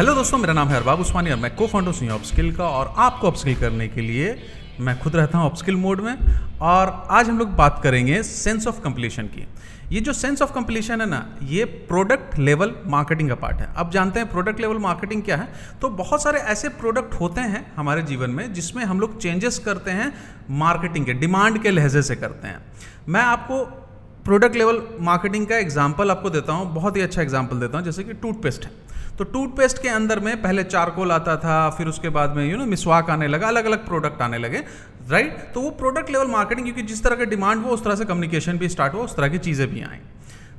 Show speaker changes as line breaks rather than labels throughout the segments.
Hello दोस्तों, मेरा नाम है अरबाब उस्मानी और मैं को फाउंडर हूँ अपस्किल का और आपको अपस्किल करने के लिए मैं खुद रहता हूँ अपस्किल मोड में और आज हम लोग बात करेंगे सेंस ऑफ़ कंप्लीशन की। ये जो सेंस ऑफ़ कंप्लीशन है ना, ये प्रोडक्ट लेवल मार्केटिंग का पार्ट है। अब जानते हैं प्रोडक्ट लेवल मार्केटिंग क्या है? तो बहुत सारे ऐसे प्रोडक्ट होते हैं हमारे जीवन में जिसमें हम लोग चेंजेस करते हैं मार्केटिंग के डिमांड के लहजे से करते हैं। मैं आपको प्रोडक्ट लेवल मार्केटिंग का एग्ज़ाम्पल आपको देता हूँ, बहुत ही अच्छा एग्ज़ाम्पल देता हूँ, जैसे कि टूथपेस्ट है। तो टूथपेस्ट के अंदर में पहले चारकोल आता था, फिर उसके बाद में यू नो मिसवाक आने लगा अलग अलग प्रोडक्ट आने लगे राइट तो वो प्रोडक्ट लेवल मार्केटिंग क्योंकि जिस तरह का डिमांड हो उस तरह से कम्युनिकेशन भी स्टार्ट हुआ, उस तरह की चीज़ें भी आएँ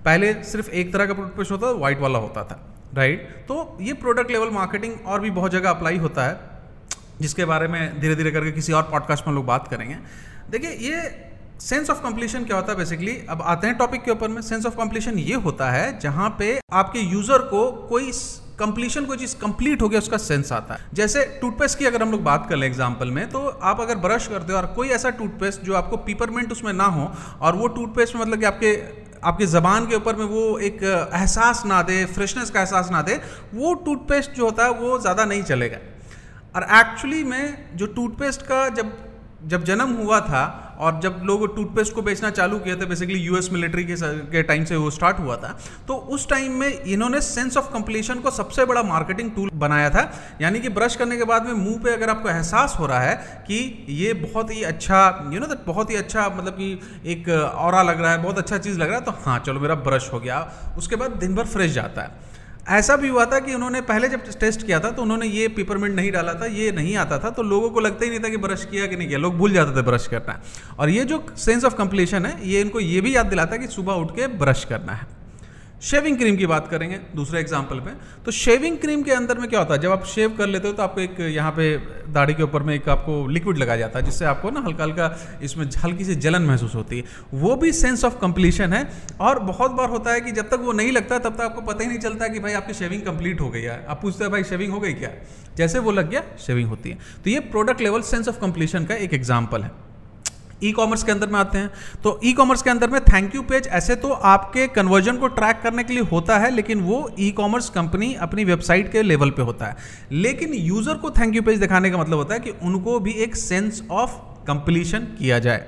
पहले सिर्फ़ एक तरह का टूथपेस्ट होता था वाइट वाला होता था राइट तो ये प्रोडक्ट लेवल मार्केटिंग और भी बहुत जगह अप्लाई होता है, जिसके बारे में धीरे धीरे करके किसी और पॉडकास्ट में लोग बात करेंगे। देखिए, ये सेंस ऑफ़ कंप्लीशन क्या होता है बेसिकली अब आते हैं टॉपिक के ऊपर में। सेंस ऑफ़ कंप्लीशन ये होता है, जहाँ पे आपके यूज़र को कोई कंप्लीशन कोई चीज़ कंप्लीट हो गया, उसका सेंस आता है। जैसे टूथपेस्ट की अगर हम लोग बात कर ले एग्ज़ाम्पल में तो आप अगर ब्रश करते हो और कोई ऐसा टूथपेस्ट जो आपको पीपरमेंट उसमें ना हो, और वो टूथपेस्ट में मतलब कि आपके आपके ज़बान के ऊपर में वो एक एहसास ना दे फ्रेशनेस का एहसास ना दे, वो टूथपेस्ट जो होता है, वो ज़्यादा नहीं चलेगा। और एक्चुअली में जो टूथपेस्ट का जब जब जन्म हुआ था और जब लोग टूथपेस्ट को बेचना चालू किए थे बेसिकली यूएस मिलिट्री के, के टाइम से वो स्टार्ट हुआ था तो उस टाइम में इन्होंने सेंस ऑफ़ कंप्लीशन को सबसे बड़ा मार्केटिंग टूल बनाया था। यानी कि ब्रश करने के बाद में मुँह पे अगर आपको एहसास हो रहा है कि ये बहुत ही अच्छा यू नो दैट बहुत ही अच्छा मतलब कि एक और लग रहा है बहुत अच्छा चीज़ लग रहा है तो हाँ चलो मेरा ब्रश हो गया। उसके बाद दिन भर फ्रेश जाता है। ऐसा भी हुआ था कि उन्होंने पहले जब टेस्ट किया था तो उन्होंने ये पेपरमेंट नहीं डाला था, ये नहीं आता था तो लोगों को लगता ही नहीं था कि ब्रश किया कि नहीं किया। लोग भूल जाते थे ब्रश करना। और ये जो सेंस ऑफ़ कंप्लीशन है, ये इनको ये भी याद दिलाता है कि सुबह उठ के ब्रश करना है। शेविंग क्रीम की बात करेंगे, दूसरे एग्ज़ाम्पल पे। तो शेविंग क्रीम के अंदर में क्या होता है? जब आप शेव कर लेते हो तो आपको एक, यहाँ पे दाढ़ी के ऊपर में एक आपको लिक्विड लगाया जाता है, जिससे आपको ना हल्का हल्का इसमें हल्की सी जलन महसूस होती है। वो भी सेंस ऑफ़ कंप्लीशन है। और बहुत बार होता है कि जब तक वो नहीं लगता, तब तक आपको पता ही नहीं चलता कि भाई आपकी शेविंग कंप्लीट हो गई है। आप पूछते हैं, भाई शेविंग हो गई क्या? जैसे वो लग गया शेविंग होती है। तो ये product level sense of completion का एक एग्ज़ाम्पल है। ई कॉमर्स के अंदर में आते हैं। तो ई कॉमर्स के अंदर में थैंक यू पेज ऐसे तो आपके कन्वर्जन को ट्रैक करने के लिए होता है, लेकिन वो ई कॉमर्स कंपनी अपनी वेबसाइट के लेवल पे होता है। लेकिन यूज़र को थैंक यू पेज दिखाने का मतलब होता है कि उनको भी एक सेंस ऑफ़ कंप्लीशन किया जाए।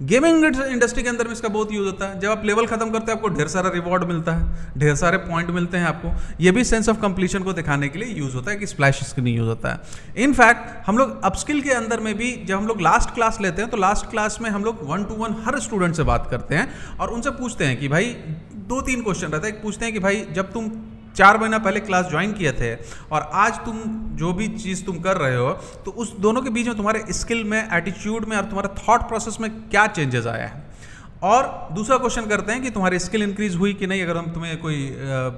गेमिंग इंडस्ट्री के अंदर में इसका बहुत यूज़ होता है। जब आप लेवल खत्म करते हैं, आपको ढेर सारा रिवॉर्ड मिलता है, ढेर सारे पॉइंट मिलते हैं आपको। ये भी सेंस ऑफ़ कंप्लीशन को दिखाने के लिए यूज़ होता है कि स्प्लैश स्क्रीन यूज़ होता है। इनफैक्ट हम लोग अपस्किल के अंदर में भी जब हम लोग लास्ट क्लास लेते हैं तो लास्ट क्लास में हम लोग वन टू वन हर स्टूडेंट से बात करते हैं और उनसे पूछते हैं कि भाई दो तीन क्वेश्चन रहता है। एक पूछते हैं कि भाई जब तुम चार महीना पहले क्लास ज्वाइन किए थे और आज तुम जो भी चीज़ तुम कर रहे हो तो उस दोनों के बीच में तुम्हारे स्किल में एटीट्यूड में और तुम्हारे थॉट प्रोसेस में क्या चेंजेस आया है? और दूसरा क्वेश्चन करते हैं कि तुम्हारी स्किल इंक्रीज हुई कि नहीं? अगर हम तुम्हें कोई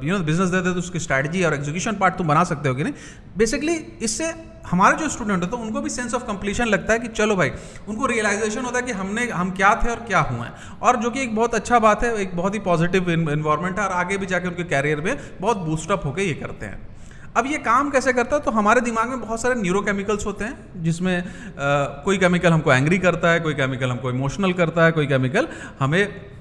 यू नो बिज़नेस देते तो उसकी स्ट्रैटेजी और एग्जीक्यूशन पार्ट तुम बना सकते हो कि नहीं? बेसिकली इससे हमारे जो स्टूडेंट होते हैं उनको भी सेंस ऑफ़ कंप्लीशन लगता है कि चलो भाई उनको रियलाइजेशन होता है कि हमने हम क्या थे और क्या हुए हैं। और जो कि एक बहुत अच्छा बात है एक बहुत ही पॉजिटिव इन्वायरमेंट है और आगे भी जाके उनके कैरियर में बहुत बूस्टअप होकर ये करते हैं। अब ये काम कैसे करता है? तो हमारे दिमाग में बहुत सारे न्यूरोकेमिकल्स होते हैं जिसमें आ, कोई केमिकल हमको एंग्री करता है कोई केमिकल हमको इमोशनल करता है कोई केमिकल हमें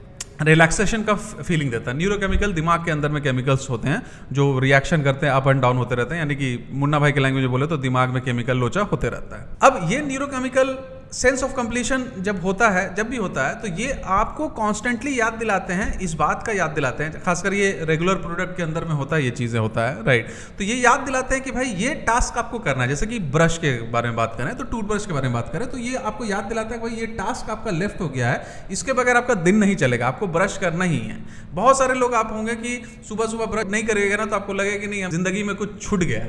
रिलैक्सेशन का फीलिंग देता है। न्यूरोकेमिकल दिमाग के अंदर में केमिकल्स होते हैं, जो रिएक्शन करते हैं अप एंड डाउन होते रहते हैं। यानी कि मुन्ना भाई के लैंग्वेज में बोले तो दिमाग में केमिकल लोचा होते रहता है। अब ये न्यूरोकेमिकल सेंस ऑफ़ कंप्लीशन जब होता है, जब भी होता है तो ये आपको कॉन्स्टेंटली याद दिलाते हैं, इस बात का याद दिलाते हैं। खासकर ये रेगुलर प्रोडक्ट के अंदर में होता है, ये चीज़ें होता है राइट तो ये याद दिलाते हैं कि भाई, ये टास्क आपको करना है। जैसे कि ब्रश के बारे में बात करें तो टूथब्रश के बारे में बात करें तो ये आपको याद दिलाता है भाई, ये टास्क आपका लेफ़्ट हो गया है। इसके बगैर आपका दिन नहीं चलेगा, आपको ब्रश करना ही है। बहुत सारे लोग आप होंगे कि सुबह सुबह ब्रश नहीं करेगा ना तो आपको लगेगा कि नहीं, ज़िंदगी में कुछ छूट गया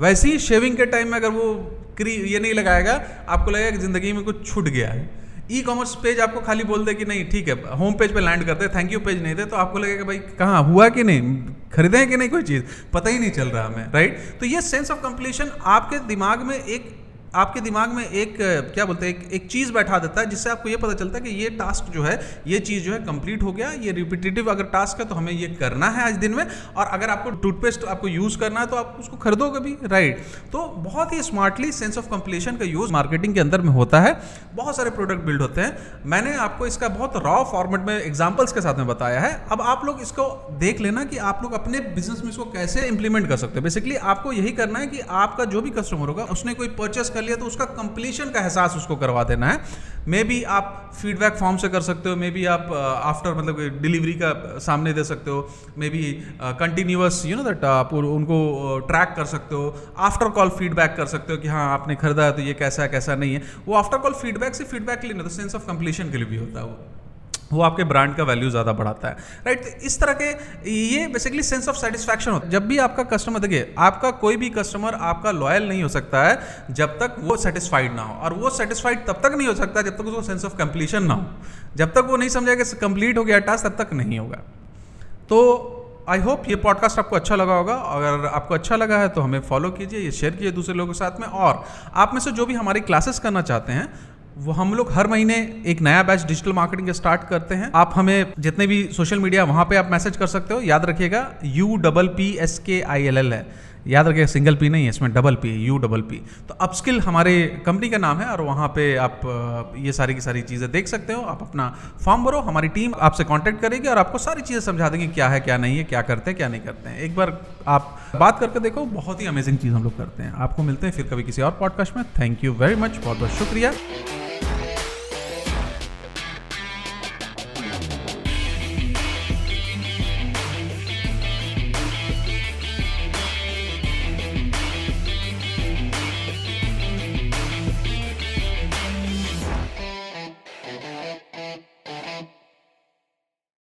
वैसे ही शेविंग के टाइम में अगर वो क्री, ये नहीं लगाएगा, आपको लगेगा कि ज़िंदगी में कुछ छूट गया है। ई कॉमर्स पेज आपको खाली बोल दे कि नहीं, ठीक है होम पेज पे लैंड करते थैंक यू पेज नहीं दे तो आपको लगेगा भाई, कहाँ, हुआ कि नहीं, खरीदे कि नहीं कोई चीज़? पता ही नहीं चल रहा हमें राइट तो ये सेंस ऑफ़ कंप्लीशन आपके दिमाग में एक आपके दिमाग में एक क्या बोलते हैं एक, एक चीज़ बैठा देता है जिससे आपको ये पता चलता है कि ये टास्क जो है ये चीज़ जो है कंप्लीट हो गया ये रिपीटेटिव अगर टास्क है तो हमें ये करना है आज दिन में। और अगर आपको टूथपेस्ट आपको यूज़ करना है तो आप उसको खरीदोगे भी राइट तो बहुत ही स्मार्टली सेंस ऑफ़ कंप्लीशन का यूज़ मार्केटिंग के अंदर में होता है। बहुत सारे प्रोडक्ट बिल्ड होते हैं। मैंने आपको इसका बहुत रॉ फॉर्मेट में एग्जाम्पल्स के साथ में बताया है। अब आप लोग इसको देख लेना कि आप लोग अपने बिज़नेस में इसको कैसे इंप्लीमेंट कर सकते हो। बेसिकली आपको यही करना है कि आपका जो भी कस्टमर होगा उसने कोई परचेस कर लिया तो उसका कंप्लीशन का एहसास उसको करवा देना है। मे बी आप फीडबैक फॉर्म से कर सकते हो मे बी आप आफ्टर uh, मतलब डिलीवरी का सामने दे सकते हो। Maybe continuous you know that आप उनको ट्रैक uh, कर सकते हो। आफ्टर कॉल फीडबैक कर सकते हो कि हाँ आपने खरीदा है तो ये कैसा है कैसा नहीं है। वो आफ्टर कॉल फीडबैक से फीडबैक लेना तो सेंस ऑफ़ कंप्लीशन के लिए भी होता है वो। वो आपके ब्रांड का वैल्यू ज़्यादा बढ़ाता है राइट right? इस तरह के ये बेसिकली सेंस ऑफ़ सेटिस्फैक्शन होता है। जब भी आपका कस्टमर देखिए, आपका कोई भी कस्टमर आपका लॉयल नहीं हो सकता है जब तक वो सेटिस्फाइड ना हो, और वो सेटिस्फाइड तब तक नहीं हो सकता जब तक उसको सेंस ऑफ़ कंप्लीशन ना हो। जब तक वो नहीं समझा कि कंप्लीट हो गया टास्क तब तक नहीं होगा। तो आई होप ये पॉडकास्ट आपको अच्छा लगा होगा। अगर आपको अच्छा लगा है तो हमें फॉलो कीजिए, ये शेयर कीजिए दूसरे लोगों के साथ में। और आप में से जो भी हमारी क्लासेस करना चाहते हैं वो हम लोग हर महीने एक नया बैच डिजिटल मार्केटिंग का स्टार्ट करते हैं। आप हमें जितने भी सोशल मीडिया वहाँ पे आप मैसेज कर सकते हो। याद रखिएगा यू डबल पी एस के आई एल एल है। याद रखिएगा सिंगल पी नहीं है, इसमें double P U double P तो अपस्किल हमारे कंपनी का नाम है और वहाँ पे आप ये सारी की सारी चीज़ें देख सकते हो। आप अपना फॉर्म भरो, हमारी टीम आपसे कांटेक्ट करेगी और आपको सारी चीज़ें समझा देंगे, क्या है, क्या नहीं है, क्या करते हैं, क्या नहीं करते हैं। एक बार आप बात करके देखो, बहुत ही अमेजिंग चीज़ हम लोग करते हैं। आपको मिलते हैं फिर कभी किसी और पॉडकास्ट में। थैंक यू वेरी मच बहुत बहुत शुक्रिया।